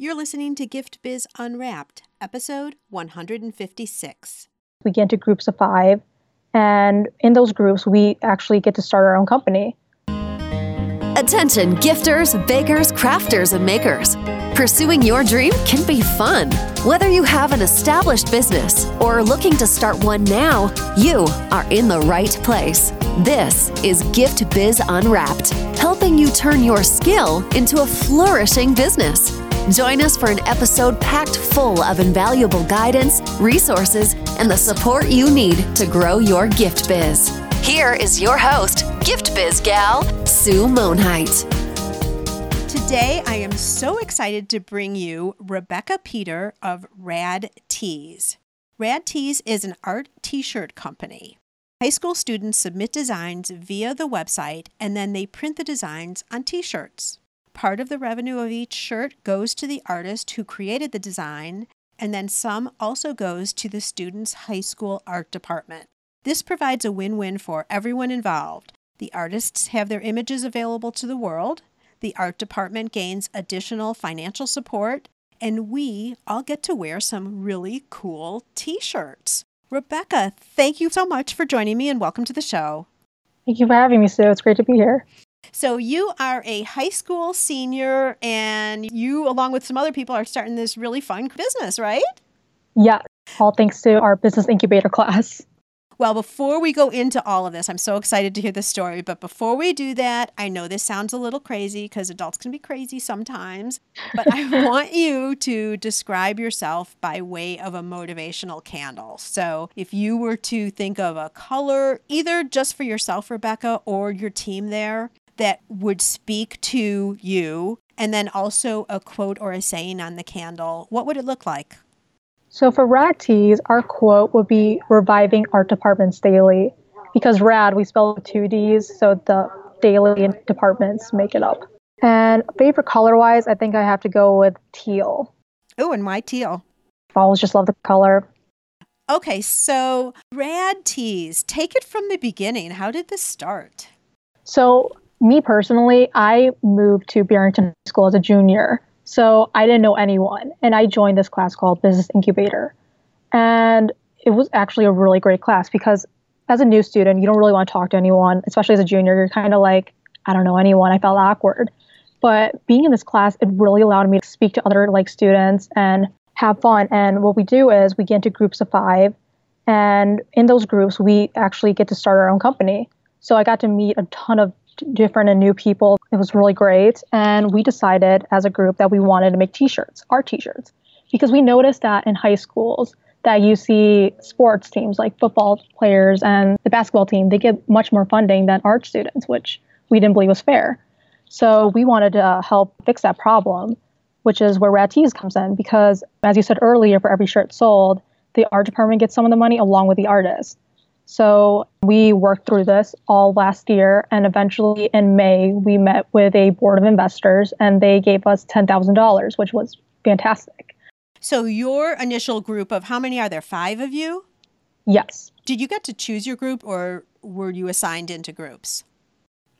You're listening to Gift Biz Unwrapped, episode 156. We get into groups of five, and in those groups, we actually get to start our own company. Attention, gifters, bakers, crafters, and makers. Pursuing your dream can be fun. Whether you have an established business or are looking to start one now, you are in the right place. This is Gift Biz Unwrapped, helping you turn your skill into a flourishing business. Join us for an episode packed full of invaluable guidance, resources, and the support you need to grow your gift biz. Here is your host, Gift Biz gal, Sue Monhait. Today, I am so excited to bring you Rebecca Peter of Rad Tees. Rad Tees is an art t shirt company. High school students submit designs via the website and then they print the designs on t shirts. Part of the revenue of each shirt goes to the artist who created the design, and then some also goes to the student's high school art department. This provides a win win for everyone involved. The artists have their images available to the world, the art department gains additional financial support, and we all get to wear some really cool t shirts. Rebecca, thank you so much for joining me and welcome to the show. Thank you for having me, Sue. It's great to be here. So, you are a high school senior, and you, along with some other people, are starting this really fun business, right? Yeah, all thanks to our business incubator class. Well, before we go into all of this, I'm so excited to hear the story. But before we do that, I know this sounds a little crazy because adults can be crazy sometimes. But I want you to describe yourself by way of a motivational candle. So if you were to think of a color, either just for yourself, Rebecca, or your team there, that would speak to you, and then also a quote or a saying on the candle, what would it look like? So for Rad Tees, our quote would be reviving art departments daily. Because rad, we spell with two D's, so the daily departments make it up. And favorite color wise, I think I have to go with teal. Oh, and why teal? I always just love the color. Okay, so Rad Tees, take it from the beginning. How did this start? So, me personally, I moved to Barrington School as a junior. So I didn't know anyone. And I joined this class called Business Incubator. And it was actually a really great class because as a new student, you don't really want to talk to anyone, especially as a junior. You're kind of like, I don't know anyone. I felt awkward. But being in this class, it really allowed me to speak to other like students and have fun. And what we do is we get into groups of five. And in those groups, we actually get to start our own company. So I got to meet a ton of different and new people. It was really great. And we decided as a group that we wanted to make t shirts, art t shirts, because we noticed that in high schools, that you see sports teams like football players and the basketball team, they get much more funding than art students, which we didn't believe was fair. So we wanted to help fix that problem, which is where Rad Tees comes in, because as you said earlier, for every shirt sold, the art department gets some of the money along with the artist. So we worked through this all last year. And eventually in May, we met with a board of investors and they gave us $10,000, which was fantastic. So your initial group of how many are there? Five of you? Yes. Did you get to choose your group or were you assigned into groups?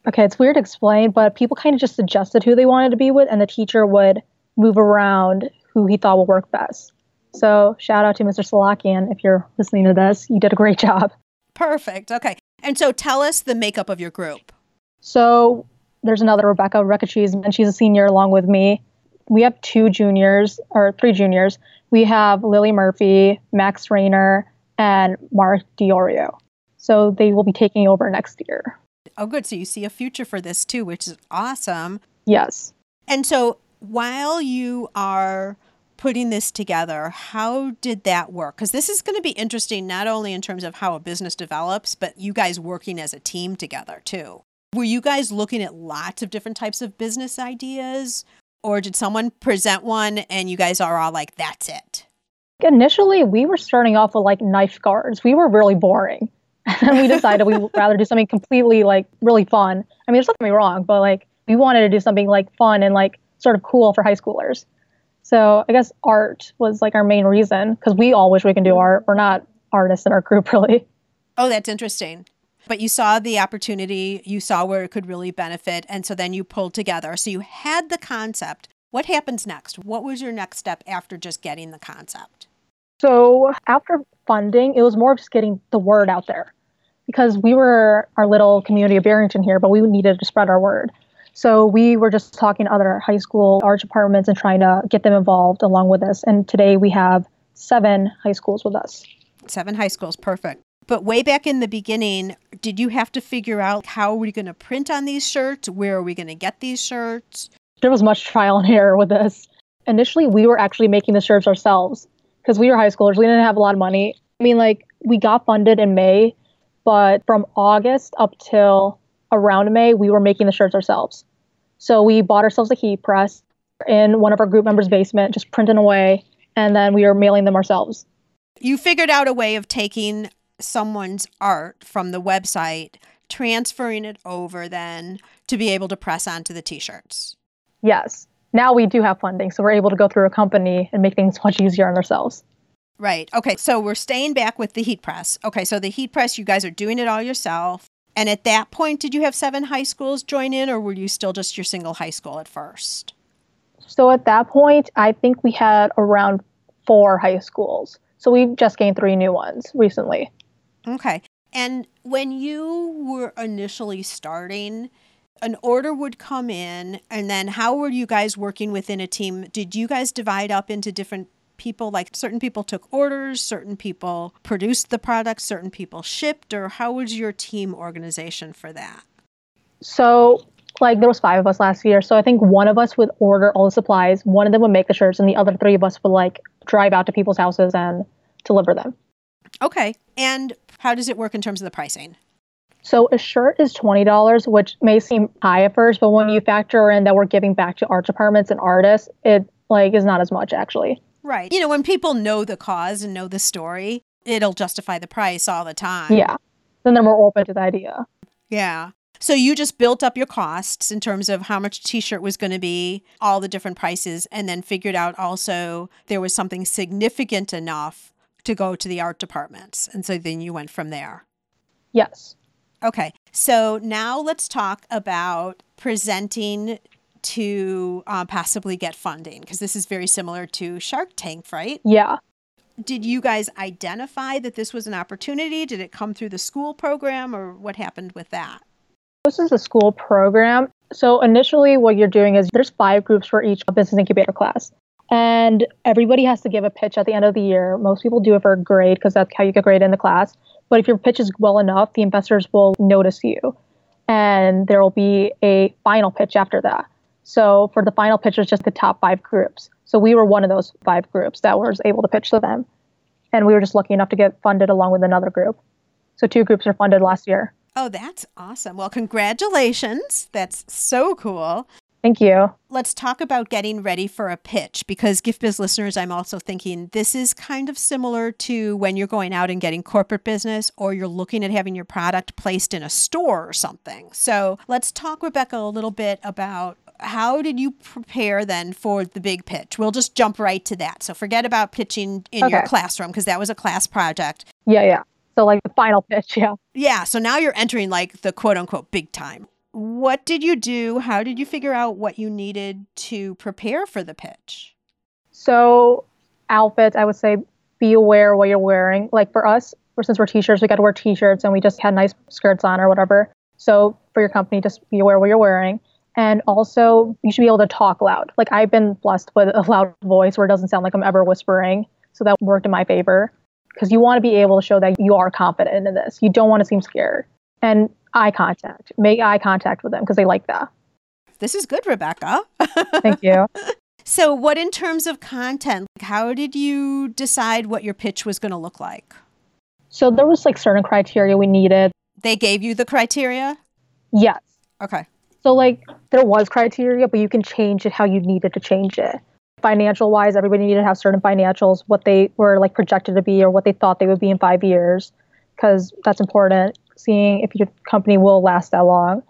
Okay, it's weird to explain, but people kind of just suggested who they wanted to be with, and the teacher would move around who he thought would work best. So, shout out to Mr. Salakian if you're listening to this. You did a great job. Perfect. Okay. And so tell us the makeup of your group. So there's another Rebecca, Rebecca Cheeseman. She's a senior along with me. We have two juniors, or three juniors. We have Lily Murphy, Max Rayner, and Mark Diorio. So they will be taking over next year. Oh, good. So you see a future for this too, which is awesome. Yes. And so while you are putting this together, how did that work? Because this is going to be interesting not only in terms of how a business develops, but you guys working as a team together too. Were you guys looking at lots of different types of business ideas? Or did someone present one and you guys are all like, that's it? Initially, we were starting off with like knife guards. We were really boring. And then we decided we would rather do something completely like really fun. I mean, there's nothing wrong, but like we wanted to do something like fun and like sort of cool for high schoolers. So I guess art was like our main reason because we all wish we can do mm-hmm. art. We're not artists in our group, really. Oh, that's interesting. But you saw the opportunity, you saw where it could really benefit. And so then you pulled together. So you had the concept, What happens next? What was your next step after just getting the concept? So after funding, it was more of just getting the word out there because we were our little community of Barrington here, but we needed to spread our word. So we were just talking to other high school art departments and trying to get them involved along with us. And today we have seven high schools with us. Seven high schools, perfect. But way back in the beginning, did you have to figure out how are we going to print on these shirts? Where are we going to get these shirts? There was much trial and error with this. Initially, we were actually making the shirts ourselves because we were high schoolers. We didn't have a lot of money. I mean, like, we got funded in May, but from August up till around May, we were making the shirts ourselves. So we bought ourselves a heat press in one of our group members' basement, just printing away, and then we were mailing them ourselves. You figured out a way of taking someone's art from the website, transferring it over then to be able to press onto the t shirts. Yes. Now we do have funding, so we're able to go through a company and make things much easier on ourselves. Right. Okay. So we're staying back with the heat press. Okay. So the heat press, you guys are doing it all yourself. And at that point, did you have seven high schools join in, or were you still just your single high school at first? So at that point, I think we had around four high schools. So we've just gained three new ones recently. Okay. And when you were initially starting, an order would come in, and then how were you guys working within a team? Did you guys divide up into different people? Like certain people took orders, certain people produced the product, certain people shipped, or how was your team organization for that? So, like, there was five of us last year. So I think one of us would order all the supplies, one of them would make the shirts, and the other three of us would like drive out to people's houses and deliver them. Okay. And how does it work in terms of the pricing? So a shirt is twenty dollars, which may seem high at first, but when you factor in that we're giving back to art departments and artists, it like is not as much actually. Right. You know, when people know the cause and know the story, it'll justify the price all the time. Yeah. Then they're more open to the idea. Yeah. So you just built up your costs in terms of how much t-shirt was going to be, all the different prices, and then figured out also there was something significant enough to go to the art departments. And so then you went from there. Yes. Okay. So now let's talk about presenting to uh, possibly get funding because this is very similar to Shark Tank, right? Yeah. Did you guys identify that this was an opportunity? Did it come through the school program or what happened with that? This is a school program. So initially what you're doing is there's five groups for each business incubator class. And everybody has to give a pitch at the end of the year. Most people do it for a grade because that's how you get graded in the class. But if your pitch is well enough, the investors will notice you. And there will be a final pitch after that. So for the final pitch, it's just the top five groups. So we were one of those five groups that was able to pitch to them. And we were just lucky enough to get funded along with another group. So two groups were funded last year. Oh, that's awesome. Well, congratulations. That's so cool. Thank you. Let's talk about getting ready for a pitch because Gift Biz listeners, I'm also thinking this is kind of similar to when you're going out and getting corporate business or you're looking at having your product placed in a store or something. So let's talk, Rebecca, a little bit about how did you prepare then for the big pitch? We'll just jump right to that. So forget about pitching in okay. your classroom because that was a class project. Yeah, yeah. So like the final pitch, yeah. Yeah. So now you're entering like the quote unquote big time what did you do? How did you figure out what you needed to prepare for the pitch? So, outfits, I would say be aware what you're wearing. Like for us, since we're t-shirts, we got to wear t-shirts and we just had nice skirts on or whatever. So, for your company, just be aware what you're wearing. And also, you should be able to talk loud. Like I've been blessed with a loud voice where it doesn't sound like I'm ever whispering. So that worked in my favor because you want to be able to show that you are confident in this. You don't want to seem scared. And eye contact. Make eye contact with them because they like that. This is good, Rebecca. Thank you. So, what in terms of content, how did you decide what your pitch was going to look like? So, there was like certain criteria we needed. They gave you the criteria? Yes. Okay. So, like, there was criteria, but you can change it how you needed to change it. Financial wise, everybody needed to have certain financials, what they were like projected to be or what they thought they would be in five years, because that's important seeing if your company will last that long.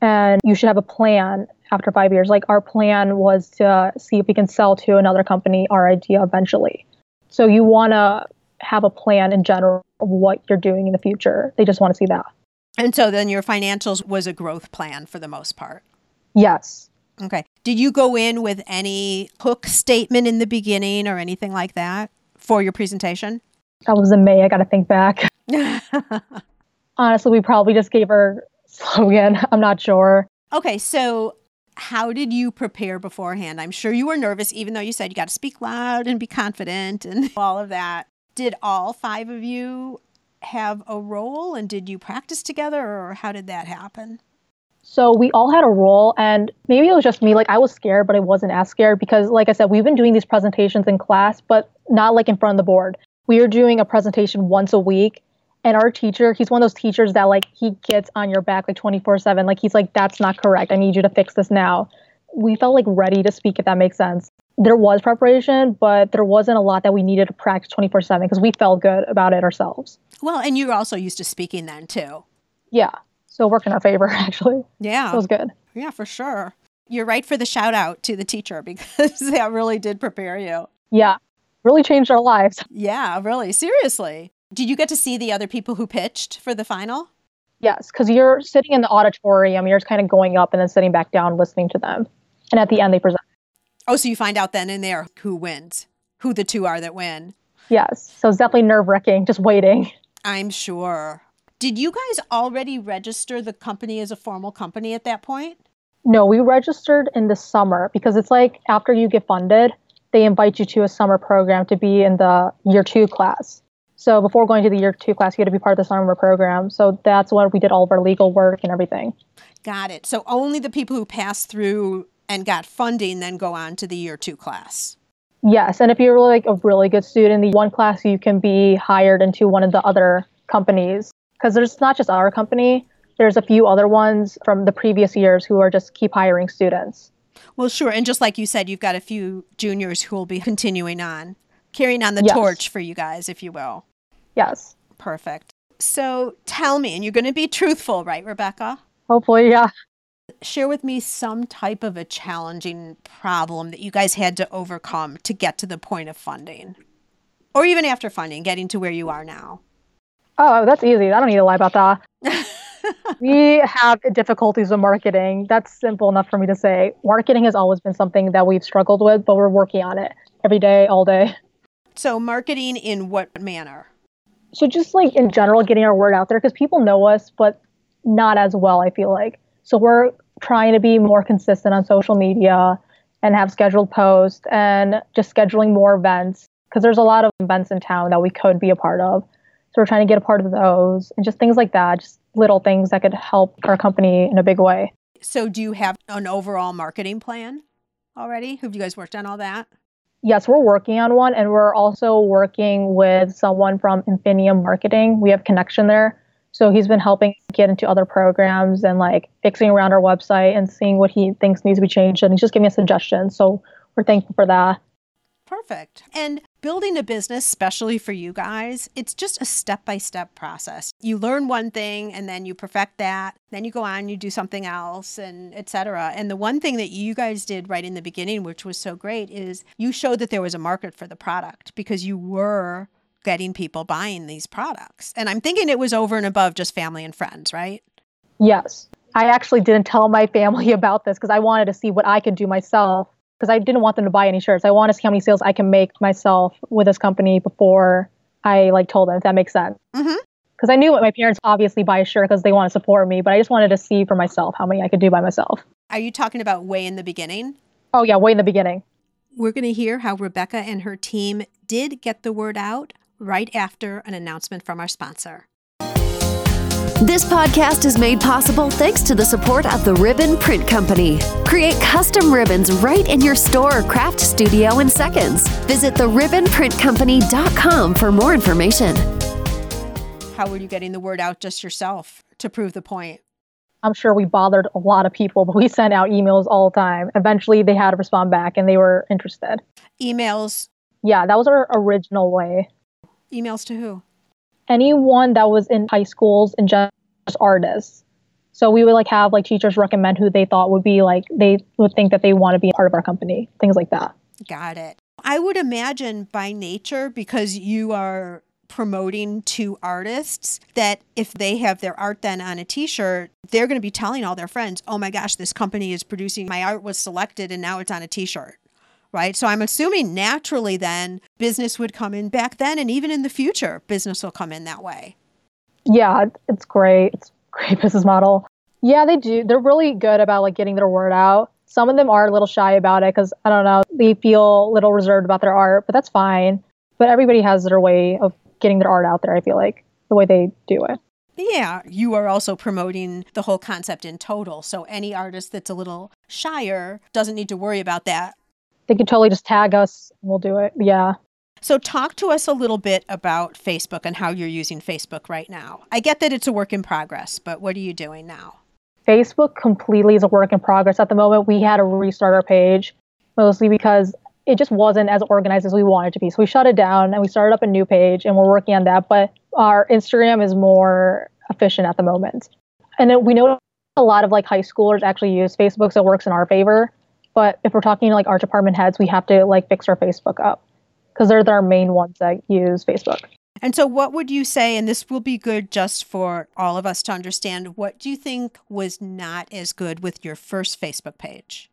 And you should have a plan after five years. Like our plan was to see if we can sell to another company our idea eventually. So you want to have a plan in general of what you're doing in the future. They just want to see that. And so then your financials was a growth plan for the most part. Yes. Okay. Did you go in with any hook statement in the beginning or anything like that for your presentation? That was in May. I got to think back. Honestly, we probably just gave her slogan. I'm not sure. Okay, so how did you prepare beforehand? I'm sure you were nervous, even though you said you got to speak loud and be confident and all of that. Did all five of you have a role and did you practice together or how did that happen? So we all had a role, and maybe it was just me. Like I was scared, but I wasn't as scared because, like I said, we've been doing these presentations in class, but not like in front of the board. We are doing a presentation once a week, and our teacher, he's one of those teachers that like he gets on your back like 24 7. Like he's like, that's not correct. I need you to fix this now. We felt like ready to speak, if that makes sense. There was preparation, but there wasn't a lot that we needed to practice 24 7 because we felt good about it ourselves. Well, and you're also used to speaking then too. Yeah. So it worked in our favor, actually. Yeah. So it was good. Yeah, for sure. You're right for the shout out to the teacher because that really did prepare you. Yeah. Really changed our lives. Yeah, really. Seriously. Did you get to see the other people who pitched for the final? Yes, because you're sitting in the auditorium, you're just kind of going up and then sitting back down, listening to them. And at the end, they present. Oh, so you find out then in there who wins, who the two are that win. Yes. So it's definitely nerve wracking, just waiting. I'm sure. Did you guys already register the company as a formal company at that point? No, we registered in the summer because it's like after you get funded, they invite you to a summer program to be in the year two class. So before going to the year two class, you had to be part of the summer program. So that's when we did all of our legal work and everything. Got it. So only the people who passed through and got funding then go on to the year two class. Yes, and if you're like a really good student in the one class, you can be hired into one of the other companies because there's not just our company. There's a few other ones from the previous years who are just keep hiring students. Well, sure. And just like you said, you've got a few juniors who will be continuing on, carrying on the Yes. torch for you guys, if you will. Yes, Perfect. So tell me, and you're going to be truthful, right, Rebecca? hopefully, yeah. Share with me some type of a challenging problem that you guys had to overcome to get to the point of funding, or even after funding, getting to where you are now. Oh, that's easy. I don't need to lie about that. we have difficulties with marketing. That's simple enough for me to say. Marketing has always been something that we've struggled with, but we're working on it every day, all day. So, marketing in what manner? So just like in general, getting our word out there because people know us, but not as well. I feel like so we're trying to be more consistent on social media and have scheduled posts and just scheduling more events because there's a lot of events in town that we could be a part of. So we're trying to get a part of those and just things like that, just little things that could help our company in a big way. So, do you have an overall marketing plan already? Have you guys worked on all that? Yes, we're working on one, and we're also working with someone from Infinium Marketing. We have connection there, so he's been helping get into other programs and like fixing around our website and seeing what he thinks needs to be changed, and he's just giving us suggestions. So we're thankful for that. Perfect. And building a business, especially for you guys, it's just a step by step process. You learn one thing and then you perfect that. Then you go on, you do something else, and et cetera. And the one thing that you guys did right in the beginning, which was so great, is you showed that there was a market for the product because you were getting people buying these products. And I'm thinking it was over and above just family and friends, right? Yes, I actually didn't tell my family about this because I wanted to see what I could do myself because I didn't want them to buy any shirts. I want to see how many sales I can make myself with this company before I like told them. If that makes sense. Mhm. Because I knew what my parents obviously buy a shirt because they want to support me, but I just wanted to see for myself how many I could do by myself. Are you talking about way in the beginning? Oh yeah, way in the beginning. We're going to hear how Rebecca and her team did get the word out right after an announcement from our sponsor. This podcast is made possible thanks to the support of the Ribbon Print Company. Create custom ribbons right in your store or craft studio in seconds. Visit theribbonprintcompany.com for more information. How were you getting the word out just yourself to prove the point? I'm sure we bothered a lot of people, but we sent out emails all the time. Eventually, they had to respond back and they were interested. Emails, Yeah, that was our original way. emails to who? Anyone that was in high schools and just artists. So we would like have like teachers recommend who they thought would be like they would think that they want to be part of our company, things like that. Got it. I would imagine by nature, because you are promoting to artists that if they have their art then on a t-shirt, they're going to be telling all their friends, "Oh my gosh, this company is producing my art was selected and now it's on a t-shirt." Right? So I'm assuming naturally then business would come in back then and even in the future, business will come in that way. Yeah, it's great. It's a great business model. Yeah, they do. They're really good about like getting their word out. Some of them are a little shy about it because I don't know, they feel a little reserved about their art, but that's fine. But everybody has their way of getting their art out there, I feel like, the way they do it. Yeah, you are also promoting the whole concept in total. So any artist that's a little shyer doesn't need to worry about that. They can totally just tag us and we'll do it. Yeah. So, talk to us a little bit about Facebook and how you're using Facebook right now. I get that it's a work in progress, but what are you doing now? Facebook completely is a work in progress at the moment. We had to restart our page mostly because it just wasn't as organized as we wanted to be. So we shut it down and we started up a new page and we're working on that. But our Instagram is more efficient at the moment. And we know a lot of like high schoolers actually use Facebook, so it works in our favor. But if we're talking to like our department heads, we have to like fix our Facebook up because they're our main ones that use Facebook. And so, what would you say, and this will be good just for all of us to understand, what do you think was not as good with your first Facebook page?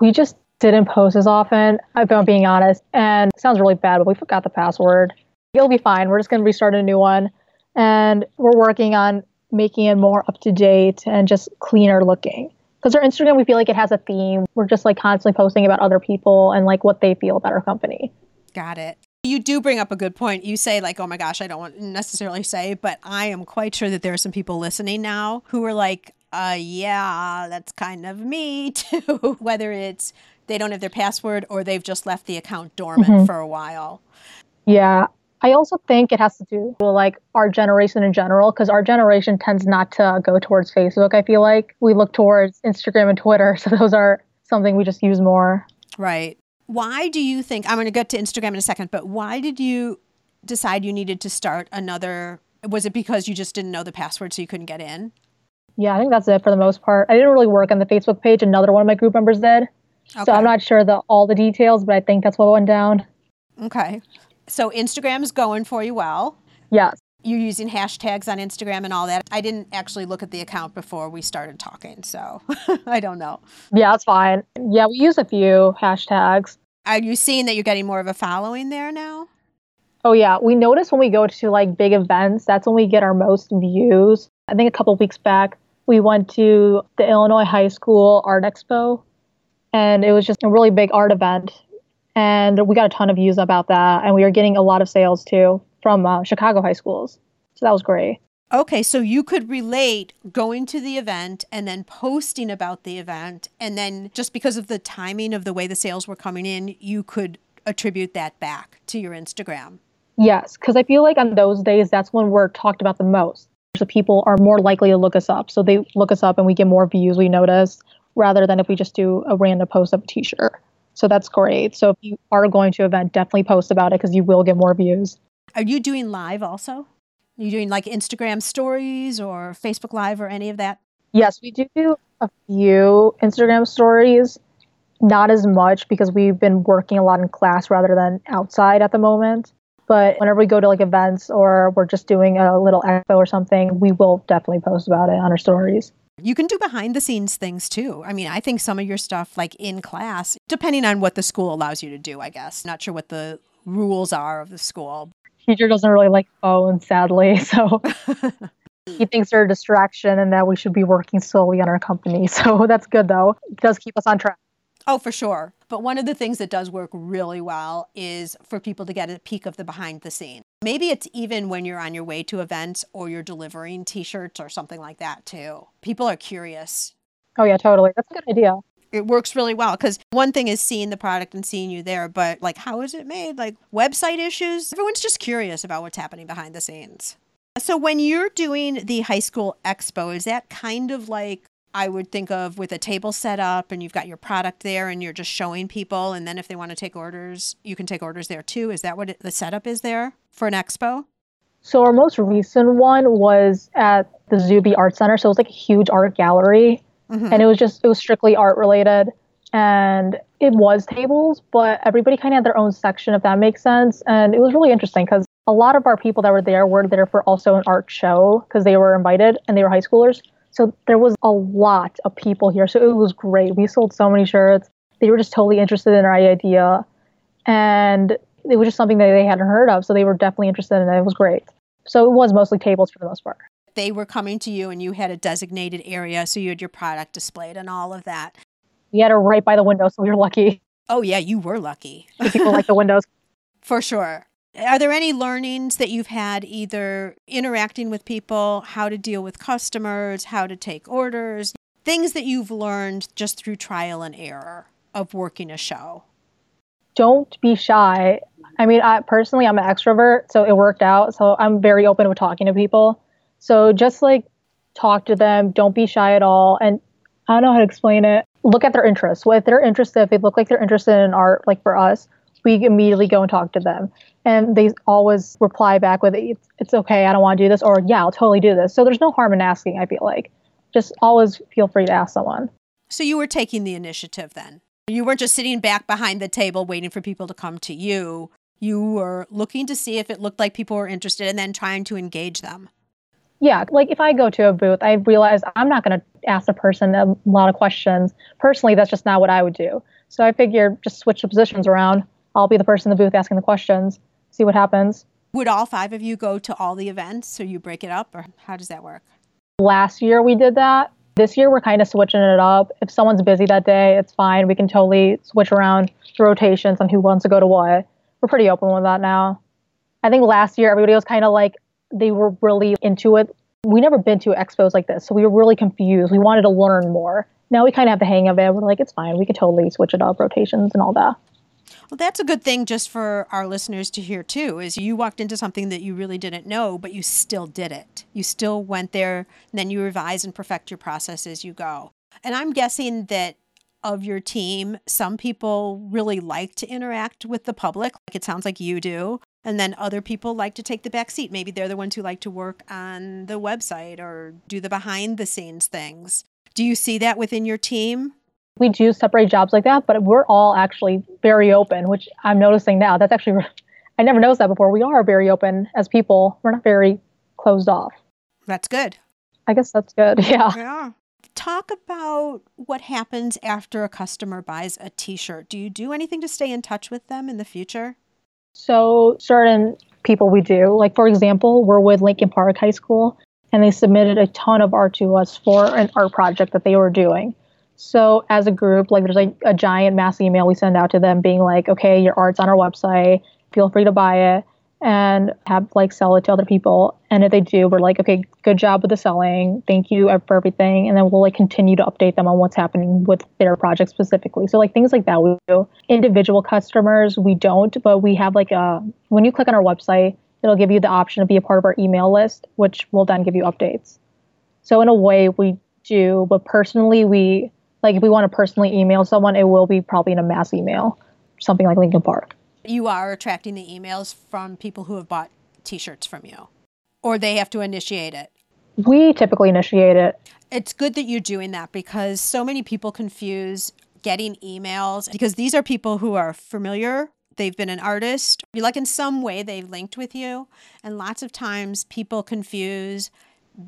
We just didn't post as often, if I'm being honest. And it sounds really bad, but we forgot the password. It'll be fine. We're just going to restart a new one. And we're working on making it more up to date and just cleaner looking. Because our Instagram, we feel like it has a theme. We're just like constantly posting about other people and like what they feel about our company. Got it. You do bring up a good point. You say, like, oh my gosh, I don't want necessarily say, but I am quite sure that there are some people listening now who are like, uh, yeah, that's kind of me too. Whether it's they don't have their password or they've just left the account dormant mm-hmm. for a while. Yeah. I also think it has to do with like our generation in general, because our generation tends not to go towards Facebook. I feel like we look towards Instagram and Twitter. So those are something we just use more. Right why do you think I'm going to get to Instagram in a second, but why did you decide you needed to start another? Was it because you just didn't know the password so you couldn't get in? Yeah, I think that's it for the most part. I didn't really work on the Facebook page. Another one of my group members did. Okay. So I'm not sure the all the details, but I think that's what went down. Okay. So Instagram's going for you well. Yes you're using hashtags on Instagram and all that. I didn't actually look at the account before we started talking, so I don't know. Yeah, it's fine. Yeah, we use a few hashtags. Are you seeing that you're getting more of a following there now? Oh yeah, we notice when we go to like big events, that's when we get our most views. I think a couple weeks back, we went to the Illinois High School Art Expo, and it was just a really big art event. And we got a ton of views about that, and we were getting a lot of sales too from uh, Chicago high schools. So that was great. Okay, so you could relate going to the event and then posting about the event. And then just because of the timing of the way the sales were coming in, you could attribute that back to your Instagram. Yes, because I feel like on those days, that's when we're talked about the most. So people are more likely to look us up. So they look us up and we get more views, we notice, rather than if we just do a random post of a t shirt. So that's great. So if you are going to event, definitely post about it because you will get more views. Are you doing live also? Are you doing like Instagram stories or Facebook Live or any of that? Yes, we do a few Instagram stories, not as much because we've been working a lot in class rather than outside at the moment. But whenever we go to like events or we're just doing a little expo or something, we will definitely post about it on our stories. You can do behind the scenes things too. I mean, I think some of your stuff, like in class, depending on what the school allows you to do, I guess. Not sure what the rules are of the school teacher doesn't really like phones, sadly. So he thinks they're a distraction and that we should be working solely on our company. So that's good, though. It does keep us on track. Oh, for sure. But one of the things that does work really well is for people to get a peek of the behind the scene. Maybe it's even when you're on your way to events or you're delivering t shirts or something like that, too. People are curious. Oh, yeah, totally. That's a good idea it works really well because one thing is seeing the product and seeing you there, but like, how is it made? Like, website issues? Everyone's just curious about what's happening behind the scenes. So, when you're doing the high school expo, is that kind of like I would think of with a table set up and you've got your product there and you're just showing people? And then if they want to take orders, you can take orders there too. Is that what it, the setup is there for an expo? So, our most recent one was at the Zhou B Art Center. So, it was like a huge art gallery Mm-hmm. And it was just, it was strictly art related. And it was tables, but everybody kind of had their own section, if that makes sense. And it was really interesting because a lot of our people that were there were there for also an art show because they were invited and they were high schoolers. So there was a lot of people here. So it was great. We sold so many shirts. They were just totally interested in our idea. And it was just something that they hadn't heard of. So they were definitely interested in it. It was great. So it was mostly tables for the most part. They were coming to you and you had a designated area. So you had your product displayed and all of that. We had it right by the window. So we were lucky. Oh, yeah, you were lucky. People like the windows. For sure. Are there any learnings that you've had either interacting with people, how to deal with customers, how to take orders, things that you've learned just through trial and error of working a show? Don't be shy. I mean, I personally I'm an extrovert, so it worked out. So I'm very open with talking to people. So just like talk to them, don't be shy at all. And I don't know how to explain it. Look at their interests. Well, if they're interested, if they look like they're interested in art, like for us, we immediately go and talk to them. And they always reply back with, it's, it's okay, I don't want to do this, or yeah, I'll totally do this. So there's no harm in asking, I feel like. Just always feel free to ask someone. So you were taking the initiative then? You weren't just sitting back behind the table waiting for people to come to you. You were looking to see if it looked like people were interested and then trying to engage them. Yeah, like if I go to a booth, I realize I'm not going to ask a person a lot of questions. Personally, that's just not what I would do. So I figured just switch the positions around. I'll be the person in the booth asking the questions, see what happens. Would all five of you go to all the events or you break it up or how does that work? Last year we did that. This year we're kind of switching it up. If someone's busy that day, it's fine. We can totally switch around the rotations on who wants to go to what. We're pretty open with that now. I think last year everybody was kind of like they were really into it. We never been to expos like this, so we were really confused. We wanted to learn more. Now we kind of have the hang of it. We're like, it's fine. We can totally switch it up, rotations and all that. Well, that's a good thing just for our listeners to hear too. Is you walked into something that you really didn't know, but you still did it. You still went there, and then you revise and perfect your process as you go. And I'm guessing that of your team, some people really like to interact with the public, like it sounds like you do. And then other people like to take the back seat. Maybe they're the ones who like to work on the website or do the behind the scenes things. Do you see that within your team? We do separate jobs like that, but we're all actually very open, which I'm noticing now. That's actually, I never noticed that before. We are very open as people. We're not very closed off. That's good. I guess that's good. Yeah. Yeah. Talk about what happens after a customer buys a t shirt. Do you do anything to stay in touch with them in the future? So, certain people we do, like for example, we're with Lincoln Park High School, and they submitted a ton of art to us for an art project that they were doing. So as a group, like there's like a giant mass email we send out to them being like, okay, your art's on our website. Feel free to buy it and have like sell it to other people. And if they do, we're like, okay, good job with the selling. Thank you for everything. And then we'll like continue to update them on what's happening with their project specifically. So like things like that we do. Individual customers, we don't, but we have like a when you click on our website, it'll give you the option to be a part of our email list, which will then give you updates. So in a way we do, but personally we like if we want to personally email someone, it will be probably in a mass email, something like Lincoln Park. You are attracting the emails from people who have bought T-shirts from you, or they have to initiate it. We typically initiate it. It's good that you're doing that because so many people confuse getting emails because these are people who are familiar they've been an artist, like in some way they've linked with you. And lots of times people confuse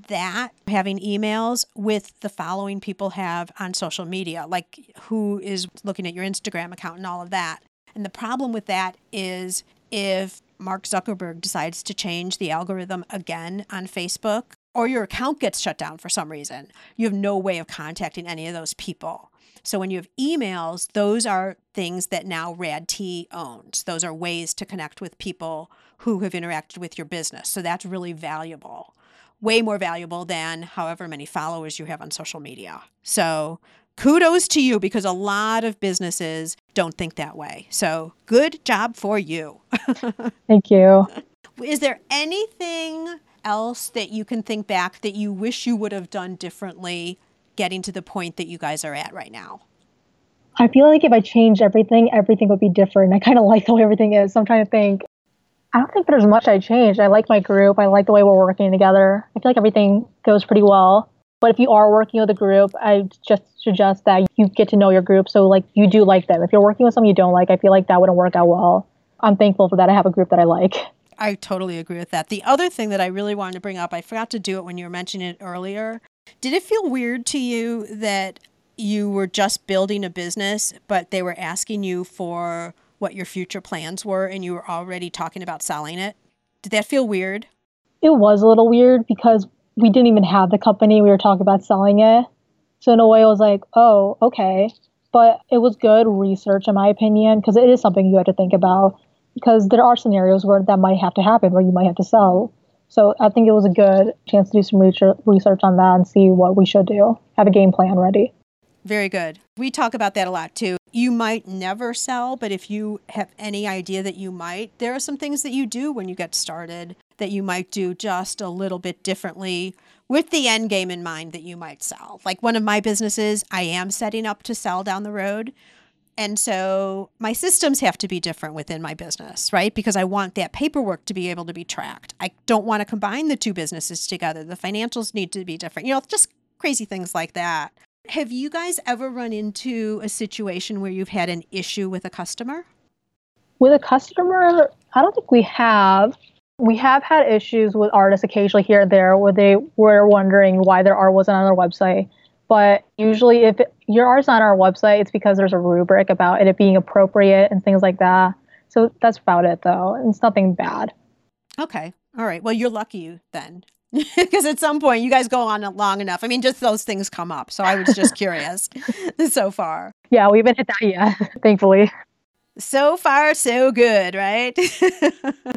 that having emails with the following people have on social media, like who is looking at your Instagram account and all of that. And the problem with that is if Mark Zuckerberg decides to change the algorithm again on Facebook, or your account gets shut down for some reason, you have no way of contacting any of those people. So when you have emails, those are things that now Rad Tees owns. Those are ways to connect with people who have interacted with your business. So that's really valuable way more valuable than however many followers you have on social media. So kudos to you because a lot of businesses don't think that way. So good job for you. Thank you. Is there anything else that you can think back that you wish you would have done differently getting to the point that you guys are at right now? I feel like if I changed everything, everything would be different. I kind of like the way everything is. So I'm trying to think I don't think there's much I changed. I like my group. I like the way we're working together. I feel like everything goes pretty well. But if you are working with a group, I just suggest that you get to know your group. So like you do like them. If you're working with someone you don't like, I feel like that wouldn't work out well. I'm thankful for that. I have a group that I like. I totally agree with that. The other thing that I really wanted to bring up, I forgot to do it when you were mentioning it earlier. Did it feel weird to you that you were just building a business, but they were asking you for what your future plans were and you were already talking about selling it? Did that feel weird? It was a little weird because we didn't even have the company. We were talking about selling it. So in a way, I was like, oh, okay. But it was good research, in my opinion, because it is something you have to think about. Because there are scenarios where that might have to happen, where you might have to sell. So I think it was a good chance to do some research on that and see what we should do. Have a game plan ready. Very good. We talk about that a lot too. You might never sell, but if you have any idea that you might, there are some things that you do when you get started that you might do just a little bit differently with the end game in mind that you might sell. Like one of my businesses, I am setting up to sell down the road. And so my systems have to be different within my business, right? Because I want that paperwork to be able to be tracked. I don't want to combine the two businesses together. The financials need to be different, you know, just crazy things like that. Have you guys ever run into a situation where you've had an issue with a customer? With a customer, I don't think we have. We have had issues with artists occasionally here and there where they were wondering why their art wasn't on their website. But usually, if it, your art's not on our website, it's because there's a rubric about it being appropriate and things like that. So that's about it, though. It's nothing bad. Okay. All right. Well, you're lucky then. Because at some point, you guys go on long enough. I mean, just those things come up. So I was just curious so far. Yeah, we haven't hit that yet, thankfully. So far, so good, right?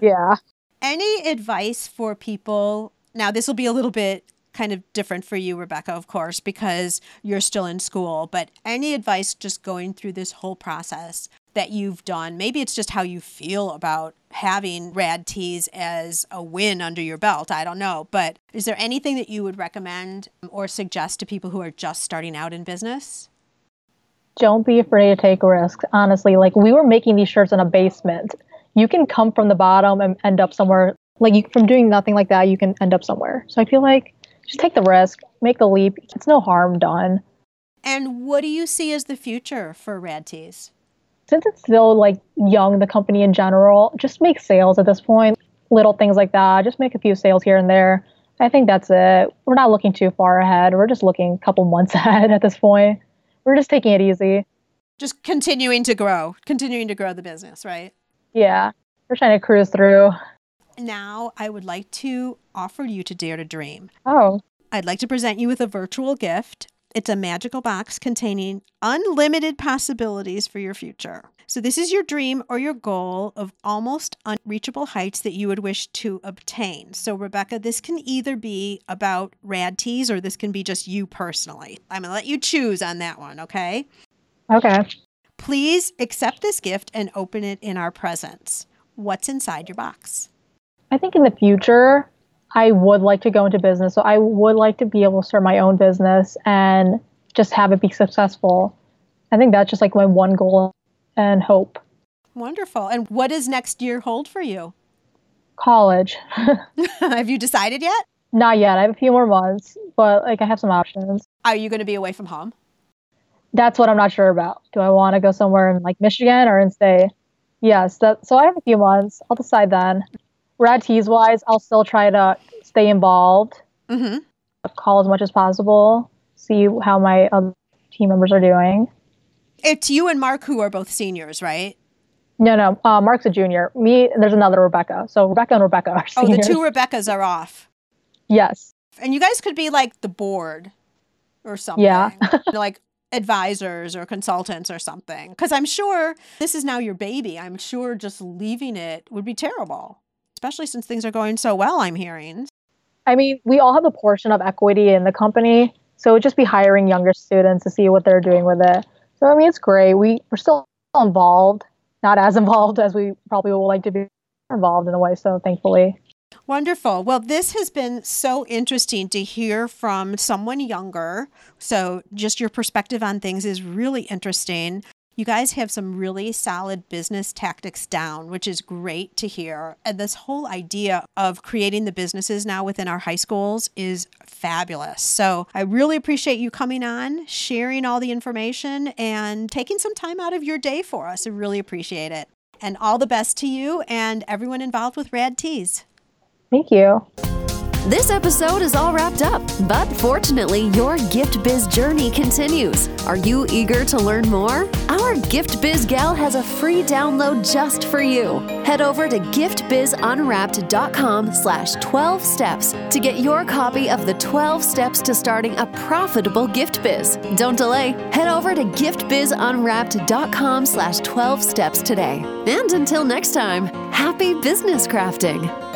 yeah. Any advice for people? Now, this will be a little bit kind of different for you, Rebecca, of course, because you're still in school. But any advice just going through this whole process that you've done? Maybe it's just how you feel about having Rad Tees as a win under your belt. I don't know. But is there anything that you would recommend or suggest to people who are just starting out in business? Don't be afraid to take risks. Honestly, like we were making these shirts in a basement you can come from the bottom and end up somewhere like you from doing nothing like that you can end up somewhere so i feel like just take the risk make the leap it's no harm done and what do you see as the future for rad tees since it's still like young the company in general just make sales at this point. Little things like that. Just make a few sales here and there. I think that's it. We're not looking too far ahead. We're just looking a couple months ahead at this point. We're just taking it easy. Just continuing to grow. Continuing to grow the business right? Yeah, we're trying to cruise through. Now, I would like to offer you to Dare to Dream. Oh. I'd like to present you with a virtual gift. It's a magical box containing unlimited possibilities for your future. So, this is your dream or your goal of almost unreachable heights that you would wish to obtain. So, Rebecca, this can either be about rad tees or this can be just you personally. I'm going to let you choose on that one, okay? Okay. Please accept this gift and open it in our presence. What's inside your box? I think in the future, I would like to go into business. So I would like to be able to start my own business and just have it be successful. I think that's just like my one goal and hope. Wonderful. And what does next year hold for you? College. have you decided yet? Not yet. I have a few more months, but like I have some options. Are you going to be away from home? that's what I'm not sure about. Do I want to go somewhere in like Michigan or in stay? Yes. That, so I have a few months. I'll decide then. Rad tees wise, I'll still try to stay involved. Mm-hmm. Call as much as possible. See how my other team members are doing. It's you and Mark who are both seniors, right? No, no. Uh, Mark's a junior. Me, and there's another Rebecca. So Rebecca and Rebecca are seniors. Oh, the two Rebeccas are off. Yes. And you guys could be like the board or something. Yeah. like advisors or consultants or something. Because I'm sure this is now your baby. I'm sure just leaving it would be terrible, especially since things are going so well, I'm hearing. I mean, we all have a portion of equity in the company. So it would just be hiring younger students to see what they're doing with it. So, I mean, it's great. We, we're still involved, not as involved as we probably would like to be involved in a way. So, thankfully. Wonderful. Well, this has been so interesting to hear from someone younger. So, just your perspective on things is really interesting. You guys have some really solid business tactics down, which is great to hear. And this whole idea of creating the businesses now within our high schools is fabulous. So I really appreciate you coming on, sharing all the information, and taking some time out of your day for us. I really appreciate it. And all the best to you and everyone involved with Rad Tees. Thank you. This episode is all wrapped up, but fortunately, your Gift Biz journey continues. Are you eager to learn more? Our Gift Biz gal has a free download just for you. Head over to giftbizunwrapped.com slash 12 steps to get your copy of the 12 steps to starting a profitable gift biz. Don't delay. Head over to giftbizunwrapped.com slash 12 steps today. And until next time, happy business crafting.